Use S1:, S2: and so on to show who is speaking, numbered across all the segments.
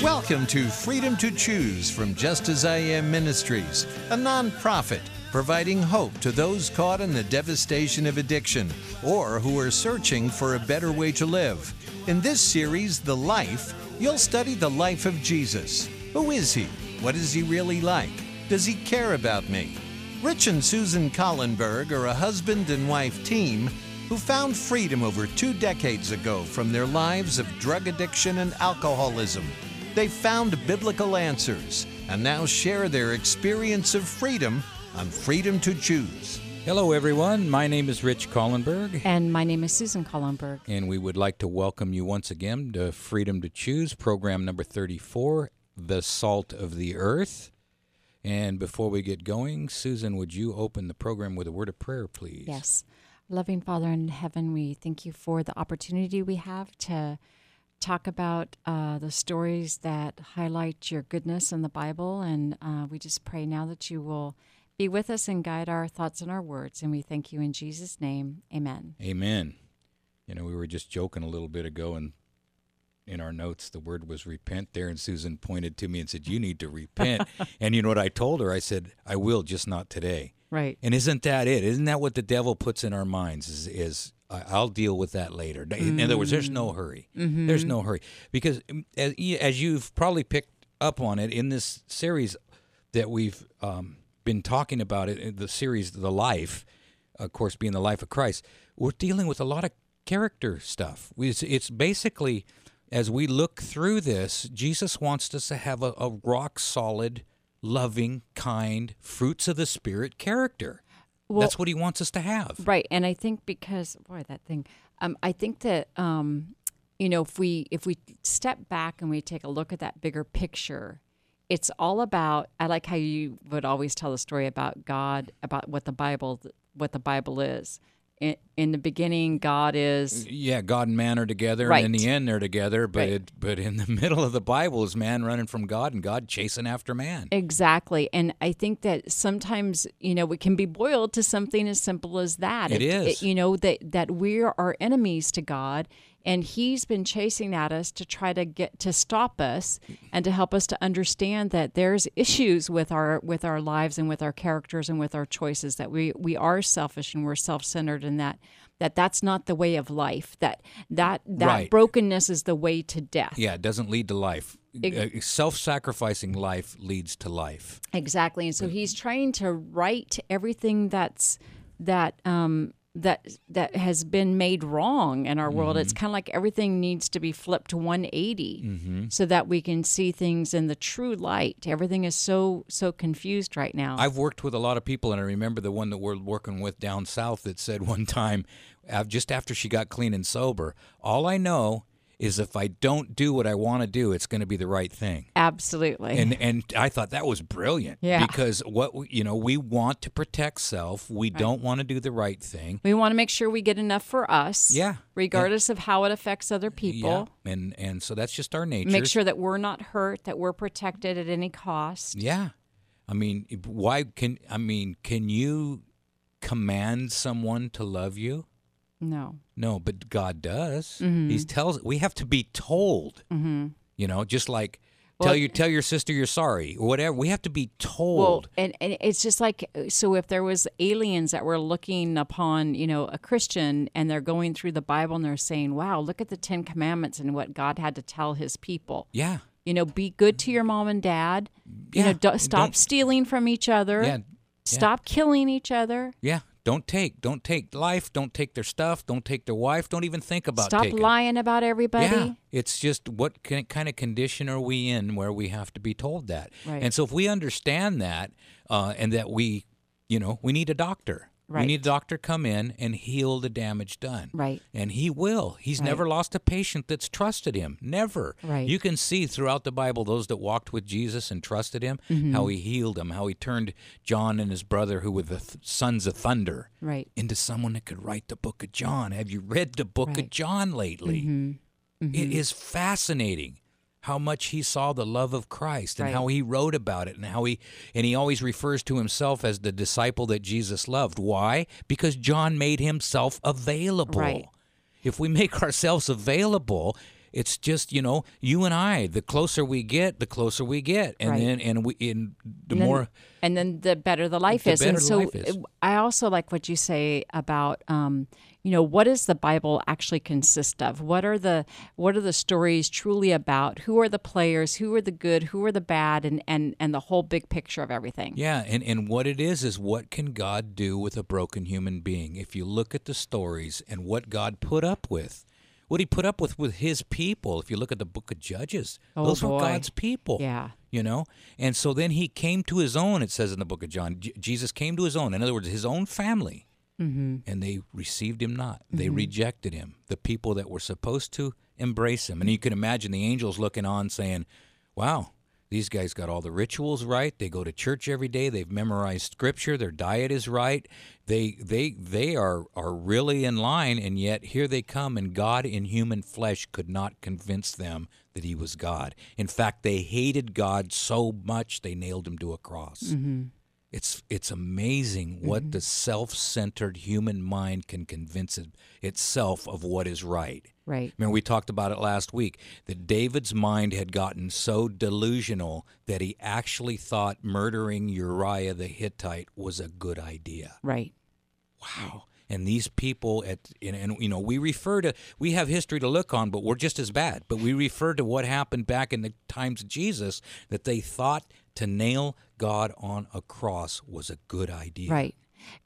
S1: Welcome to Freedom to Choose from Just As I Am Ministries, a nonprofit providing hope to those caught in the devastation of addiction or who are searching for a better way to live. In this series, The Life, you'll study the life of Jesus. Who is he? What is he really like? Does he care about me? Rich and Susan Collenberg are a husband and wife team who found freedom over two decades ago from their lives of drug addiction and alcoholism. They found biblical answers and now share their experience of freedom on Freedom to Choose.
S2: Hello, everyone. My name is Rich Collenberg,
S3: And my name is Susan Collenberg.
S2: and we would like to welcome you once again to Freedom to Choose, program number 34, The Salt of the Earth. And before we get going, Susan, would you open the program with a word of prayer, please?
S3: Yes. Loving Father in heaven, we thank you for the opportunity we have to talk about uh, the stories that highlight your goodness in the Bible. And uh, we just pray now that you will be with us and guide our thoughts and our words. And we thank you in Jesus' name. Amen.
S2: Amen. You know, we were just joking a little bit ago, and in our notes, the word was repent there, and Susan pointed to me and said, You need to repent. and you know what I told her? I said, I will, just not today.
S3: Right.
S2: And isn't that it? Isn't that what the devil puts in our minds? Is, is I'll deal with that later. In other words, there's no hurry. There's no hurry because um, as, as you've probably picked up on it in this series that we've um, been talking about it, in the series "The Life," of course, being the life of Christ, we're dealing with a lot of character stuff. It's, it's basically as we look through this, Jesus wants us to have a, a rock solid, loving, kind, fruits of the Spirit character.
S3: Well-
S2: That's what he wants us to have.
S3: Right, and I think because boy, that thing. Um, I think that um, you know, if we if we step back and we take a look at that bigger picture, it's all about. I like how you would always tell the story about God, about what the Bible, what the Bible is. In, in the beginning, God is
S2: Yeah, God and man are together,
S3: Right.
S2: and in the end they're together. But
S3: Right.
S2: it, but in the middle of the Bible is man running from God and God chasing after man.
S3: Exactly. And I think that sometimes, you know, it can be boiled to something as simple as that.
S2: It is.
S3: you know, that, that we are enemies to God and he's been chasing at us to try to get to stop us and to help us to understand that there's issues with our with our lives and with our characters and with our choices that we we are selfish and we're self-centered and that that that's not the way of life that that that
S2: Right.
S3: brokenness is the way to death
S2: Yeah, it doesn't lead to life.
S3: Ex-
S2: Uh, self-sacrificing life leads to life.
S3: Exactly, and so he's trying to right everything that's that um, that that has been made wrong in our world. It's kind of like everything needs to be flipped to 180, so that we can see things in the true light. Everything is so so confused right now.
S2: I've worked with a lot of people, and I remember the one that we're working with down south that said one time, uh, just after she got clean and sober, all I know is if I don't do what I want to do, it's going to be the right thing.
S3: Absolutely,
S2: And and I thought that was brilliant.
S3: Yeah.
S2: Because what we- you know, we want to protect self. We don't want to do the right thing.
S3: we want to make sure we get enough for us.
S2: Yeah.
S3: regardless of how it affects other people.
S2: Yeah. And and so that's just our nature.
S3: Make sure that we're not hurt, that we're protected at any cost.
S2: Yeah. I mean, why can I mean, can you command someone to love you?
S3: No.
S2: No, but God does.
S3: Mm-hmm.
S2: He tells we have to be told. Mm-hmm. You know, just like
S3: Well,
S2: tell you tell your sister you're sorry or whatever. We have to be
S3: Well,
S2: told.
S3: and, and it's just like so if there was aliens that were looking upon, you know, a Christian and they're going through the Bible and they're saying, "Wow, look at the 10 commandments and what God had to tell his people."
S2: yeah.
S3: You know, be good to your mom and dad. You know, do, stop
S2: don't-
S3: stealing from each other.
S2: Yeah.
S3: Stop killing each other.
S2: Yeah. Don't take. Don't take life. Don't take their stuff. Don't take their wife. Don't even think about
S3: Stop
S2: taking.
S3: lying about everybody.
S2: Yeah, it's just what ki- kind of condition are we in where we have to be told that?
S3: Right.
S2: And so if we understand that, uh, and that we, you know, we need a doctor. We need a doctor come in and heal the damage done.
S3: Right.
S2: And he will. He's
S3: Right.
S2: never lost a patient that's trusted him. Never.
S3: Right.
S2: You can see throughout the Bible those that walked with Jesus and trusted him,
S3: Mm-hmm.
S2: how he healed them, how he turned John and his brother, who were the th- sons of thunder,
S3: Right.
S2: into someone that could write the book of John. Have you read the book of John lately?
S3: Mm-hmm.
S2: It is fascinating how much he saw the love of Christ and
S3: Right.
S2: how he wrote about it and how he and he always refers to himself as the disciple that Jesus loved. Why? Because John made himself available.
S3: Right.
S2: If we make ourselves available, it's just you know you and I. The closer we get, the closer we get, and
S3: Right.
S2: then and we in the
S3: and then,
S2: more
S3: and then the better the life
S2: The
S3: is. and so I also like what you say about um, you know what does the Bible actually consist of? What are the what are the stories truly about? Who are the players? Who are the good? Who are the bad? And and and the whole big picture of everything.
S2: Yeah, and, and what it is is what can God do with a broken human being? If you look at the stories and what God put up with, what he put up with with his people, if you look at the book of Judges,
S3: Oh,
S2: those were. God's people.
S3: Yeah.
S2: You know? And so then he came to his own, it says in the book of John. J- Jesus came to his own. In other words, his own family.
S3: Mm-hmm.
S2: And they received him not. They rejected him, the people that were supposed to embrace him. And you can imagine the angels looking on saying, Wow, these guys got all the rituals right. They go to church every day. They've memorized scripture. Their diet is right. They they they are are really in line and yet here they come and God in human flesh could not convince them that he was God. In fact, they hated God so much they nailed him to a cross. Mm-hmm. It's it's amazing what mm-hmm. the self-centered human mind can convince it, itself of what is right.
S3: Right.
S2: Remember, we talked about it last week that David's mind had gotten so delusional that he actually thought murdering Uriah the Hittite was a good idea.
S3: Right.
S2: Wow. And these people at and, and you know we refer to we have history to look on, but we're just as bad. But we refer to what happened back in the times of Jesus that they thought to nail God on a cross was a good idea.
S3: Right.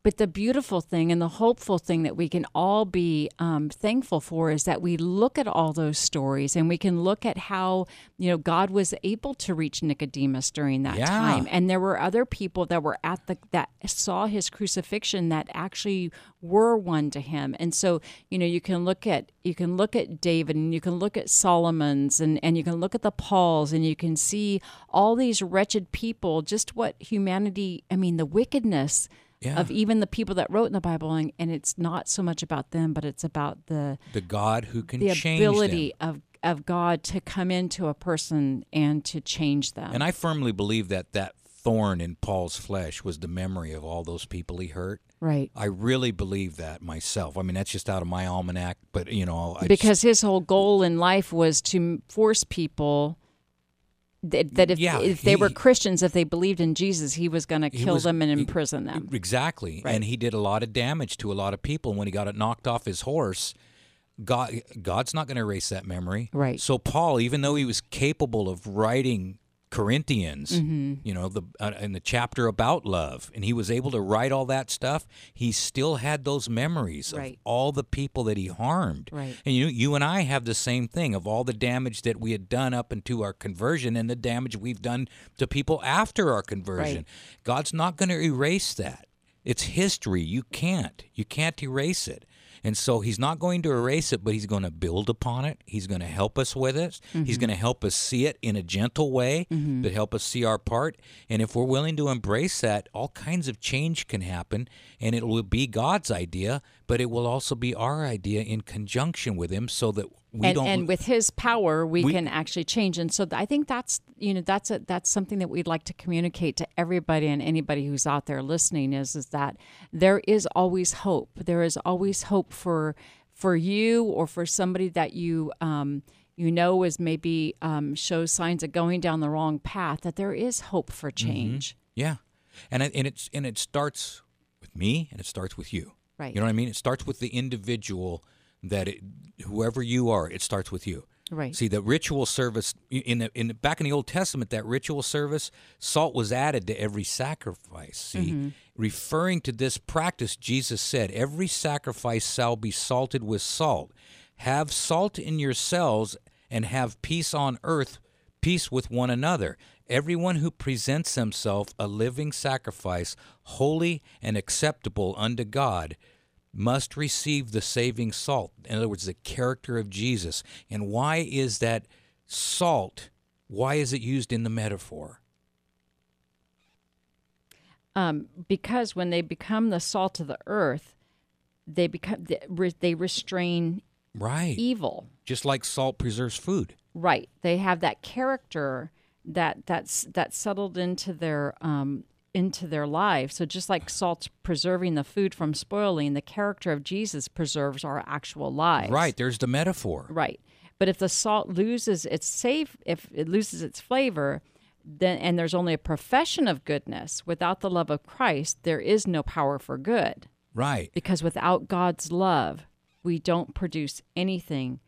S3: But the beautiful thing and the hopeful thing that we can all be um, thankful for is that we look at all those stories and we can look at how you know God was able to reach Nicodemus during that
S2: Yeah.
S3: time, and there were other people that were at the that saw his crucifixion that actually were won to him, and so you know you can look at you can look at David and you can look at Solomon's and and you can look at the Pauls and you can see all these wretched people, just what humanity. I mean, the wickedness
S2: Yeah.
S3: of even the people that wrote in the Bible, and, and it's not so much about them, but it's about the
S2: The God who can change
S3: the
S2: change
S3: ability
S2: them.
S3: of of God to come into a person and to change them.
S2: And I firmly believe that that thorn in Paul's flesh was the memory of all those people he hurt.
S3: right.
S2: I really believe that myself. I mean, that's just out of my almanac, but you know, I just-
S3: Because his whole goal in life was to force people that, that if,
S2: Yeah,
S3: if they were Christians, if they believed in Jesus, he was going to kill
S2: was-
S3: them and imprison them.
S2: Exactly.
S3: Right.
S2: And he did a lot of damage to a lot of people. And when he got it knocked off his horse, God God's not going to erase that memory.
S3: Right.
S2: So Paul, even though he was capable of writing Corinthians,
S3: Mm-hmm.
S2: you know, the uh, in the chapter about love, and he was able to write all that stuff, he still had those memories
S3: Right.
S2: of all the people that he harmed.
S3: Right.
S2: And you you and I have the same thing of all the damage that we had done up into our conversion and the damage we've done to people after our conversion.
S3: Right.
S2: God's not going to erase that. It's history. You can't. You can't erase it. And so he's not going to erase it, but he's going to build upon it. He's going to help us with it. He's mm-hmm. going to help us see it in a gentle way mm-hmm. that help us see our part. And if we're willing to embrace that, all kinds of change can happen. And it will be God's idea, but it will also be our idea in conjunction with him so that we
S3: and,
S2: don't.
S3: and with his power we,
S2: We-
S3: can actually change and so i think that's you know that's a that's something that we'd like to communicate to everybody and anybody who's out there listening is is that there is always hope there is always hope for for you or for somebody that you um you know is maybe um, shows signs of going down the wrong path that there is hope for
S2: Mm-hmm.
S3: change
S2: Yeah, and it, and it's and it starts with me, and it starts with you.
S3: Right.
S2: You know what I mean? It starts with the individual that it, whoever you are, it starts with you.
S3: Right.
S2: See, the ritual service in the in the, back in the Old Testament, that ritual service, salt was added to every sacrifice. See, mm-hmm. referring to this practice, Jesus said, "Every sacrifice shall be salted with salt. Have salt in yourselves, and have peace on earth, peace with one another." Everyone who presents himself a living sacrifice, holy and acceptable unto God, must receive the saving salt. In other words, the character of Jesus. And why is that salt? Why is it used in the metaphor?
S3: um, because when they become the salt of the earth they become they, they restrain
S2: Right.
S3: evil
S2: Just like salt preserves food.
S3: Right. They have that character that that's that's settled into their um into their lives. So just like salt's preserving the food from spoiling, the character of Jesus preserves our actual lives.
S2: Right. There's the metaphor.
S3: Right. But if the salt loses its safe if it loses its flavor, then and there's only a profession of goodness without the love of Christ, there is no power for good.
S2: Right.
S3: Because without God's love, we don't produce anything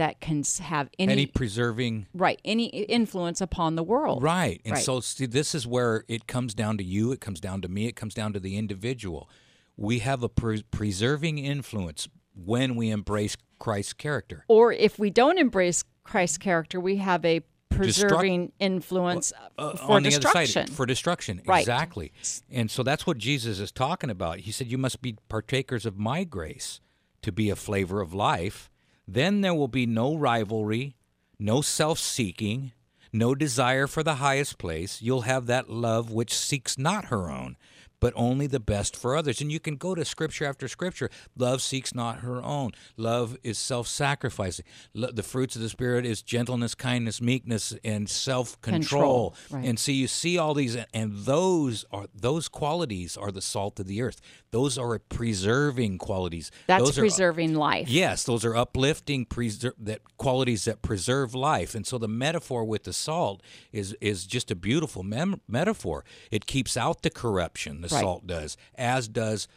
S3: that can have any,
S2: Any preserving
S3: right any influence upon the world.
S2: Right. And
S3: Right.
S2: so see, this is where it comes down to you, it comes down to me, it comes down to the individual. We have a pre- preserving influence when we embrace Christ's character.
S3: Or if we don't embrace Christ's character, we have a preserving influence
S2: Uh,
S3: for
S2: on the
S3: destruction.
S2: side, for destruction.
S3: Right.
S2: Exactly. And so that's what Jesus is talking about. He said, You must be partakers of my grace to be a flavor of life. Then there will be no rivalry, no self seeking, no desire for the highest place. You'll have that love which seeks not her own, but only the best for others. And you can go to scripture after scripture. Love seeks not her own. Love is self-sacrificing. Lo- the fruits of the spirit is gentleness, kindness, meekness, and self-control.
S3: Control, right.
S2: And so you see all these, and those are those qualities are the salt of the earth. Those are preserving qualities.
S3: That's
S2: those are, uh,
S3: preserving life.
S2: Yes, those are uplifting preser- that qualities that preserve life. And so the metaphor with the salt is is just a beautiful mem- metaphor. It keeps out the corruption. The
S3: Right.
S2: salt does, as does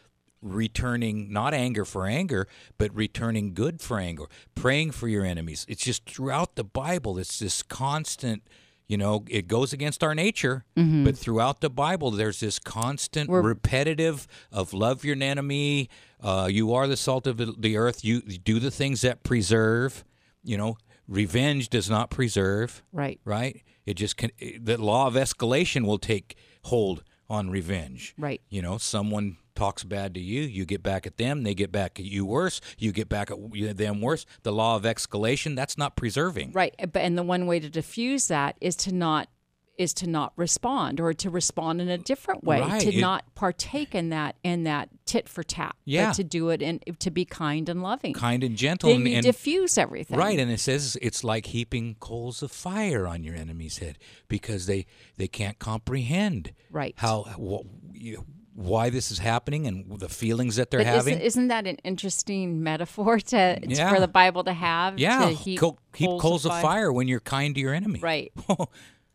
S2: returning not anger for anger, but returning good for anger. Praying for your enemies. It's just throughout the Bible. It's this constant. You know, it goes against our nature, but throughout the Bible, there's this constant,
S3: We're-
S2: repetitive of love your enemy. Uh, you are the salt of the- earth. You you do the things that preserve. You know, revenge does not preserve.
S3: Right.
S2: Right. It just can. The law of escalation will take hold on revenge.
S3: Right.
S2: You know, someone talks bad to you, you get back at them. They get back at you worse. You get back at them worse. The law of escalation. That's not preserving.
S3: Right. And the one way to diffuse that is to not is to not respond or to respond in a different way
S2: Right.
S3: to
S2: It-
S3: not partake in that in that tit for tat
S2: Yeah.
S3: but to do it and to be kind and loving
S2: Kind and gentle.
S3: then
S2: and,
S3: you
S2: and-
S3: diffuse everything
S2: Right, and it says it's like heaping coals of fire on your enemy's head because they they can't comprehend
S3: Right.
S2: how wh- you- why this is happening and the feelings that they're
S3: But
S2: having.
S3: isn't, isn't that an interesting metaphor to
S2: Yeah.
S3: for the Bible to have?
S2: yeah,
S3: to heap,
S2: co- heap
S3: coals,
S2: coals, of, fire. when you're kind to your enemy.
S3: Right.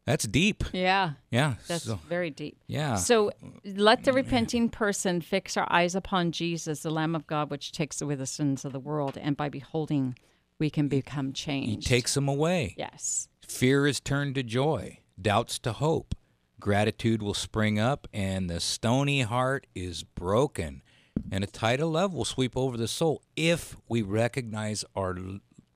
S2: That's deep.
S3: Yeah.
S2: Yeah.
S3: That's
S2: so-
S3: very deep.
S2: Yeah.
S3: So let the repenting person fix our eyes upon Jesus, the Lamb of God, which takes away the sins of the world, and by beholding, we can become changed.
S2: he takes them away.
S3: yes.
S2: Fear is turned to joy, doubts to hope. Gratitude will spring up, and the stony heart is broken. And a tide of love will sweep over the soul if we recognize our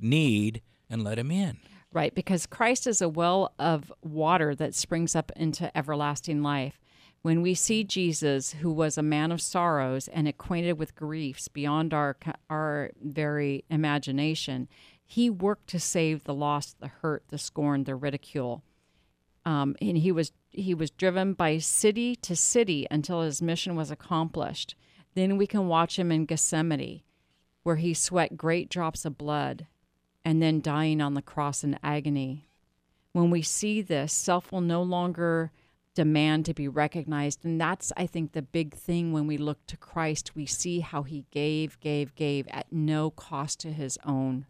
S2: need and let Him in.
S3: Right, because Christ is a well of water that springs up into everlasting life. When we see Jesus, who was a man of sorrows and acquainted with griefs beyond our our very imagination, he worked to save the lost, the hurt, the scorned, the ridicule. Um, and he was he was driven by city to city until his mission was accomplished. Then we can watch him in Gethsemane, where he sweat great drops of blood and then dying on the cross in agony. When we see this, self will no longer demand to be recognized. And that's, I think, the big thing when we look to Christ. We see how he gave, gave, gave at no cost to his own.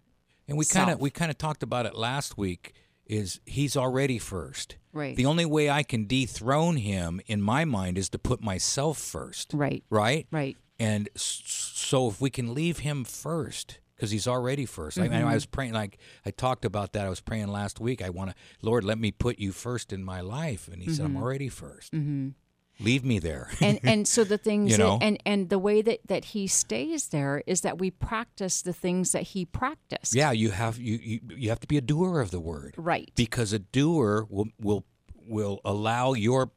S2: And we kind of we kind of talked about it last week. Is He's already first.
S3: Right.
S2: The only way I can dethrone Him in my mind is to put myself first.
S3: Right.
S2: Right.
S3: Right.
S2: And so if we can leave him first, because he's already 1st I,
S3: Mm-hmm.
S2: I was praying, like I talked about that. I was praying last week. I want to, Lord, let me put you first in my life. And he said,
S3: Mm-hmm.
S2: I'm already 1st Leave me there.
S3: and and so the things
S2: You know?
S3: that, and and the way that that he stays there is that we practice the things that he practiced
S2: yeah, you have you, you you have to be a doer of the word,
S3: right
S2: because a doer will will will allow your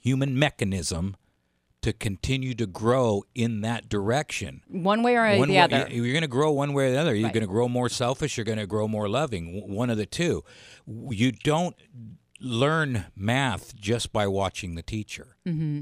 S2: human mechanism to continue to grow in that direction.
S3: one way or
S2: One
S3: the
S2: way-
S3: other
S2: You're going to grow one way or the other. You're
S3: Right.
S2: going to grow more selfish. You're going to grow more loving. One of the two. You don't learn math just by watching the teacher. Mm-hmm.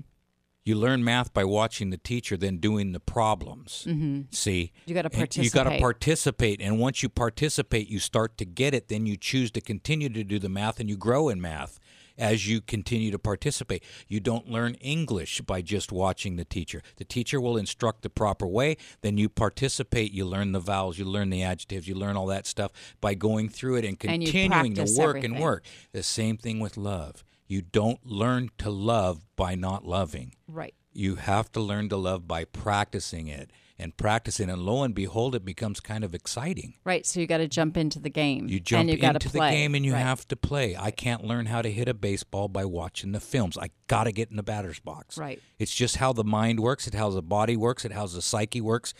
S2: You learn math by watching the teacher, then doing the problems. Mm-hmm. See,
S3: You gotta
S2: participate. You got to
S3: participate,
S2: and once you participate, you start to get it. Then you choose to continue to do the math, and you grow in math as you continue to participate. You don't learn English by just watching the teacher. The teacher will instruct the proper way. Then you participate. You learn the vowels. You learn the adjectives. You learn all that stuff by going through it and
S3: And
S2: continuing to
S3: practice
S2: work and work. The same thing with love. You don't learn to love by not loving
S3: Right.
S2: you have to learn to love by practicing it and practicing and lo and behold it becomes kind of exciting
S3: Right. So you got to jump into the game.
S2: you jump
S3: you
S2: into the game and you
S3: Right.
S2: have to play i can't learn how to hit a baseball by watching the films i gotta get in the batter's box
S3: Right.
S2: it's just how the mind works It how the body works It how the psyche works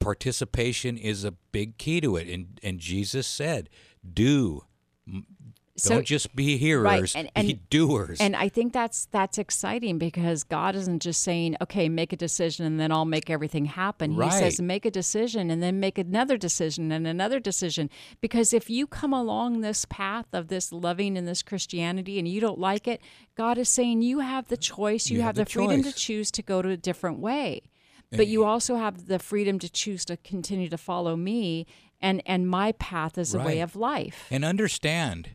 S2: participation is a big key to it and and jesus said do
S3: So-
S2: don't just be hearers
S3: and-
S2: be doers
S3: And I think that's that's exciting because God isn't just saying, "Okay, make a decision and then I'll make everything happen." He says, "Make a decision and then make another decision and another decision." Because if you come along this path of this loving and this Christianity and you don't like it, God is saying you have the choice. You,
S2: You
S3: have,
S2: have
S3: the
S2: the
S3: freedom to choose to go to a different way. But eh. you also have the freedom to choose to continue to follow me and and my path is a way of life.
S2: And understand,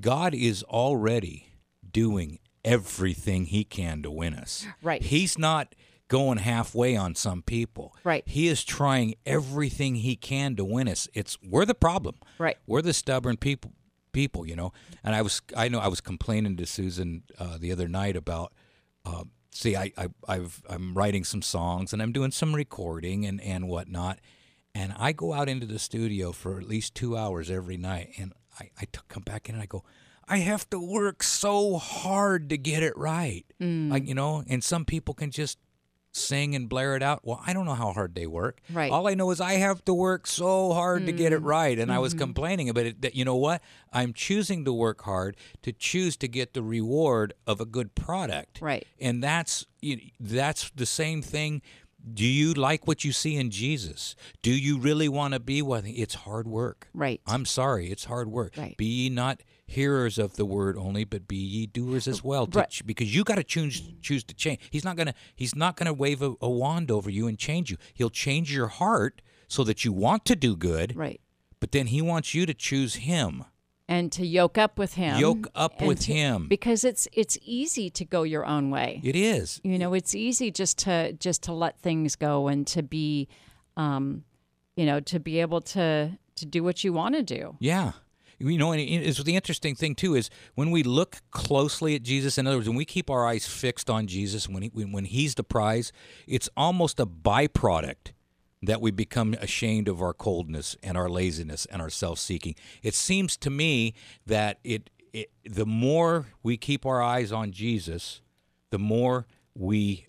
S2: God is already doing everything He can to win us.
S3: Right.
S2: He's not going halfway on some people.
S3: Right.
S2: He is trying everything He can to win us. It's we're the problem.
S3: Right.
S2: We're the stubborn people. People, you know. And I was, I know, I was complaining to Susan uh, the other night about. Uh, see, I, I, I've, I'm writing some songs and I'm doing some recording and and whatnot. And I go out into the studio for at least two hours every night, and I, I come back in and I go, I have to work so hard to get it right.
S3: Mm.
S2: Like you know, and some people can just sing and blare it out. Well, I don't know how hard they work.
S3: Right.
S2: All I know is I have to work so hard to get it
S3: Mm.
S2: right, and I
S3: Mm-hmm.
S2: was complaining about it. That you know what? I'm choosing to work hard to choose to get the reward of a good product.
S3: Right.
S2: And that's you know, that's the same thing. Do you like what you see in Jesus? Do you really want to be what it's hard work?
S3: Right.
S2: I'm sorry, it's hard work.
S3: Right.
S2: Be ye not hearers of the word only, but be ye doers as well. to
S3: Right.
S2: because you got to choose choose to change. He's not gonna He's not gonna wave a, a wand over you and change you. He'll change your heart so that you want to do good.
S3: Right.
S2: But then He wants you to choose Him.
S3: And to yoke up with him
S2: Yoke up with
S3: to-
S2: him.
S3: because it's it's easy to go your own way
S2: It is.
S3: you know it's easy just to just to let things go and to be um you know to be able to to do what you want to do
S2: Yeah. You know, and it's the interesting thing too is when we look closely at Jesus. In other words, when we keep our eyes fixed on Jesus, when he, when, when He's the prize, it's almost a byproduct that we become ashamed of our coldness and our laziness and our self-seeking. It seems to me that it, it the more we keep our eyes on Jesus, the more we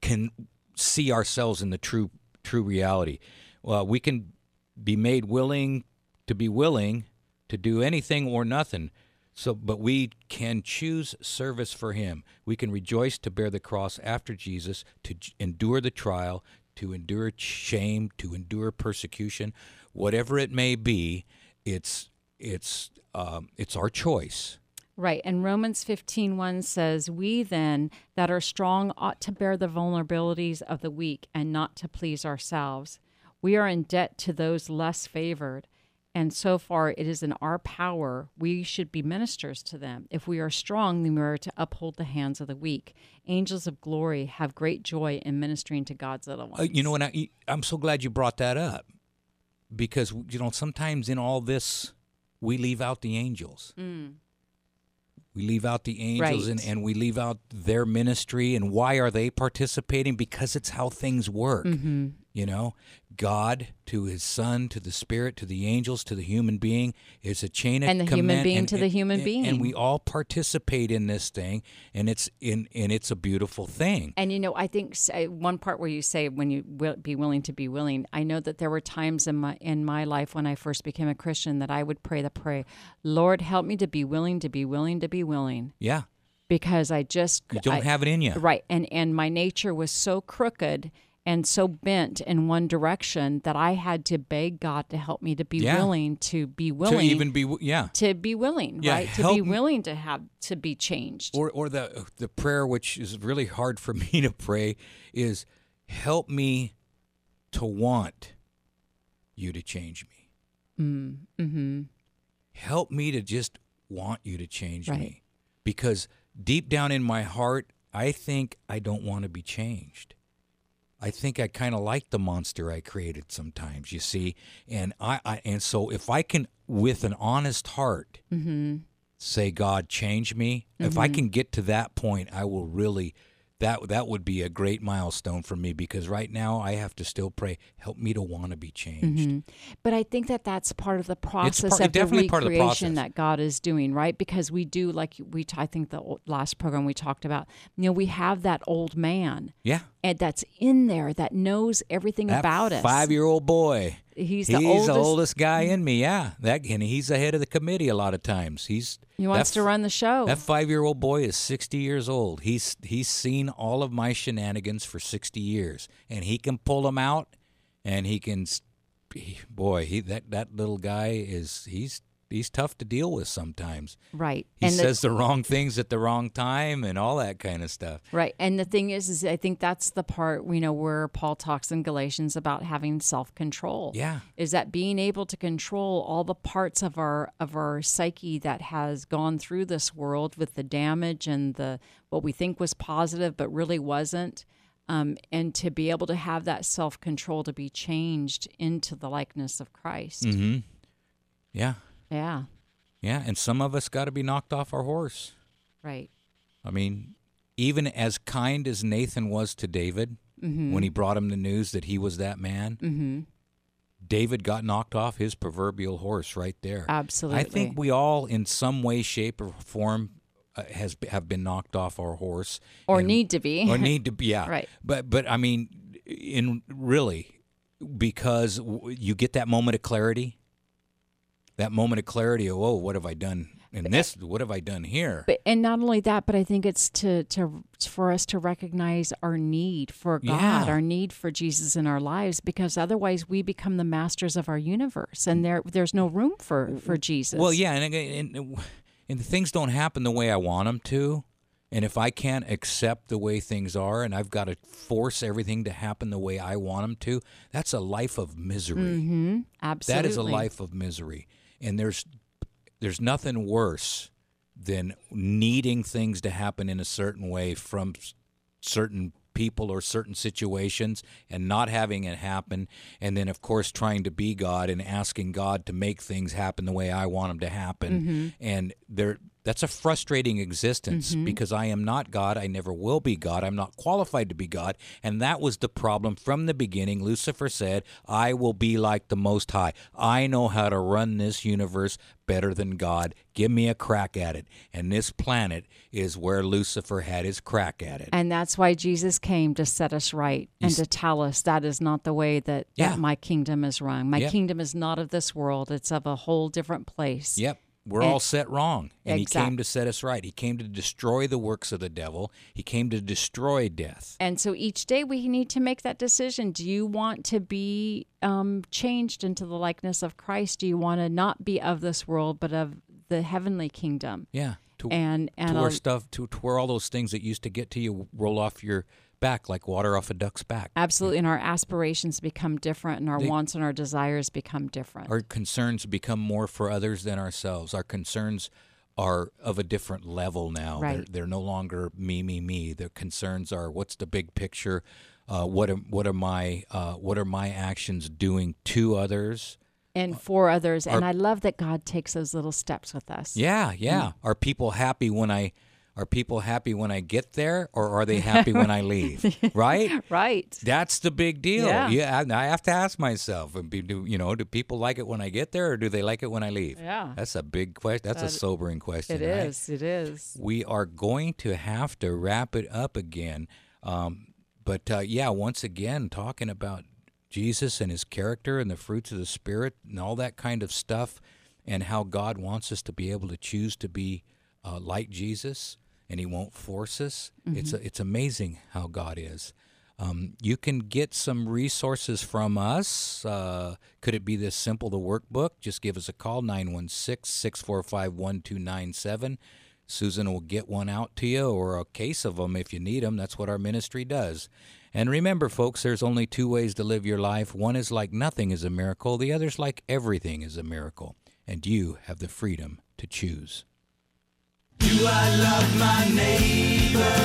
S2: can see ourselves in the true true reality. We can be made willing to be willing to do anything or nothing. So, but we can choose service for Him. We can rejoice to bear the cross after Jesus, to endure the trial, to endure shame, to endure persecution, whatever it may be. It's it's um, it's our choice.
S3: right and romans 15 1 says we then that are strong ought to bear the vulnerabilities of the weak and not to please ourselves we are in debt to those less favored and so far it is in our power we should be ministers to them if we are strong then we are to uphold the hands of the weak angels of glory have great joy in ministering to god's little ones
S2: Uh, you know, and I, I'm so glad you brought that up because you know sometimes in all this we leave out the angels. We leave out the angels and, and we leave out their ministry and why are they participating? Because it's how things work.
S3: Mm-hmm.
S2: You know, God to His Son to the Spirit to the angels to the human being. It's a chain of
S3: And the human being
S2: and-
S3: to the human
S2: and-
S3: being.
S2: and we all participate in this thing, and it's in and it's a beautiful thing.
S3: And you know, I think uh, one part where you say when you will be willing to be willing. I know that there were times in my in my life when I first became a Christian that I would pray the prayer, Lord, help me to be willing to be willing to be willing,
S2: Yeah,
S3: because I just
S2: you don't
S3: I-
S2: have it in you.
S3: right, and and my nature was so crooked. And so bent in one direction that I had to beg God to help me to be
S2: Yeah.
S3: willing to be willing to
S2: even be yeah
S3: to be willing,
S2: Yeah,
S3: right? To be willing to have to be changed.
S2: or or the the prayer which is really hard for me to pray is help me to want you to change me
S3: mm, mm-hmm.
S2: help me to just want you to change
S3: Right.
S2: me because deep down in my heart i think i don't want to be changed i think i kind of like the monster i created sometimes you see and I, I and so if i can with an honest heart
S3: Mm-hmm.
S2: say god change me if i can get to that point i will really that that would be a great milestone for me because right now i have to still pray help me to want to be changed
S3: Mm-hmm. But I think that that's part of the process
S2: part-
S3: of the
S2: definitely part of the
S3: recreation
S2: process.
S3: that God is doing, right? Because we do, like we, I think the last program we talked about, you know, we have that old man
S2: yeah
S3: and that's in there that knows everything
S2: that
S3: about us.
S2: five-year-old boy
S3: He's the oldest-
S2: guy mm. in me. Yeah, that and he's the head of the committee a lot of times. He's
S3: He wants
S2: that
S3: to run the show.
S2: That five-year-old boy is sixty years old. He's he's seen all of my shenanigans for sixty years, and he can pull them out, and he can. he- Boy, he that that little guy is he's he's tough to deal with sometimes.
S3: right.
S2: He
S3: and the-
S2: says the wrong things at the wrong time and all that kind of stuff.
S3: Right. And the thing is, is I think that's the part, you know, where Paul talks in Galatians about having self-control.
S2: Yeah.
S3: Is that being able to control all the parts of our of our psyche that has gone through this world with the damage and the what we think was positive but really wasn't. Um, and to be able to have that self control to be changed into the likeness of Christ.
S2: Mm-hmm. Yeah,
S3: Yeah,
S2: yeah, and some of us got to be knocked off our horse.
S3: right.
S2: I mean, even as kind as Nathan was to David
S3: Mm-hmm.
S2: when he brought him the news that he was that man,
S3: hmm
S2: David got knocked off his proverbial horse right there.
S3: Absolutely.
S2: I think we all, in some way, shape, or form, uh, has have been knocked off our horse,
S3: Or
S2: and-
S3: need to be.
S2: or need to be. Yeah,
S3: Right.
S2: But but I mean, in really, because w- you get that moment of clarity, that moment of clarity. of, Oh, what have I done in this? What have I done here?
S3: But and not only that, but I think it's to to for us to recognize our need for God,
S2: Yeah.
S3: our need for Jesus in our lives, because otherwise we become the masters of our universe, and there there's no room for for Jesus.
S2: Well, yeah, and, and and things don't happen the way I want them to. And if I can't accept the way things are, and I've got to force everything to happen the way I want them to, that's a life of misery.
S3: mm-hmm. Absolutely.
S2: is a life of misery. And there's there's nothing worse than needing things to happen in a certain way from certain people or certain situations and not having it happen. And then of course trying to be God and asking God to make things happen the way I want them to happen. Mm-hmm. And there that's a frustrating existence mm-hmm. because I am not God I never will be God I'm not qualified to be God and that was the problem from the beginning Lucifer said I will be like the most high I know how to run this universe better than God give me a crack at it and this planet is where Lucifer had his crack at it
S3: And that's why Jesus came to set us right and to tell us that is not the way that,
S2: Yeah.
S3: that my kingdom is run. My
S2: Yep.
S3: kingdom is not of this world, it's of a whole different place.
S2: Yep. We're
S3: And-
S2: all set wrong. And he came to set us right. He came to destroy the works of the devil. He came to destroy death.
S3: And so each day we need to make that decision. Do you want to be um, changed into the likeness of Christ? Do you want to not be of this world, but of the heavenly kingdom?
S2: Yeah. To,
S3: And and
S2: to where stuff to, to where all those things that used to get to you roll off your back like water off a duck's back.
S3: absolutely, and our aspirations become different, and our
S2: They-
S3: wants and our desires become different.
S2: Our concerns become more for others than ourselves. Our concerns are of a different level now. They're,
S3: Right.
S2: they're no longer me, me, me. The concerns are what's the big picture? Uh, what am, what are my uh, what are my actions doing to others?
S3: and for others, and I love that God takes those little steps with us.
S2: Yeah, yeah. Are people happy when I are people happy when I get there or are they happy when I leave? Right?
S3: Right.
S2: That's the big deal.
S3: Yeah.
S2: I I have to ask myself, do you know, do people like it when I get there or do they like it when I leave?
S3: Yeah.
S2: That's a big question. That's a sobering question.
S3: It
S2: right?
S3: is. It is.
S2: We are going to have to wrap it up again. Um, but uh, yeah, once again, talking about Jesus and his character and the fruits of the Spirit and all that kind of stuff, and how God wants us to be able to choose to be uh, like Jesus, and He won't force us. It's it's amazing how God is. Um, you can get some resources from us. Uh, could it be this simple? The workbook? Just give us a call 916 645 1297. Susan will get one out to you or a case of them if you need them. That's what our ministry does. And remember, folks, there's only two ways to live your life. One is like nothing is a miracle, the other's like everything is a miracle. And you have the freedom to choose.
S4: Do I love my neighbor?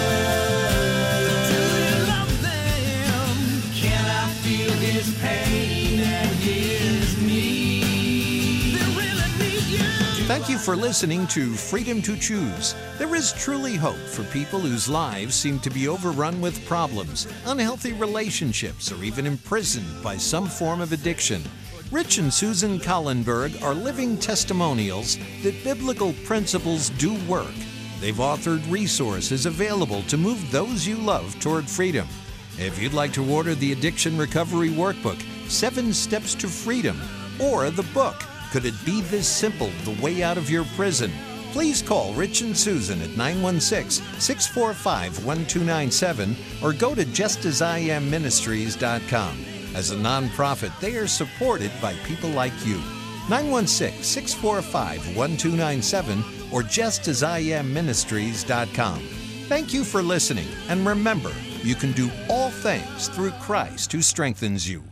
S4: Do you love them? Can I feel his pain and his need? They really need you.
S1: Thank you for listening to Freedom to Choose. There is truly hope for people whose lives seem to be overrun with problems, unhealthy relationships, or even imprisoned by some form of addiction. Rich and Susan Collenberg are living testimonials that biblical principles do work. They've authored resources available to move those you love toward freedom. If you'd like to order the Addiction Recovery Workbook, Seven Steps to Freedom, or the book, Could It Be This Simple The Way Out of Your Prison? Please call Rich and Susan at 916 645 1297 or go to justasIamministries.com. As a nonprofit, they are supported by people like you. 916 645 1297 or justasIamministries.com. Thank you for listening, and remember, you can do all things through Christ who strengthens you.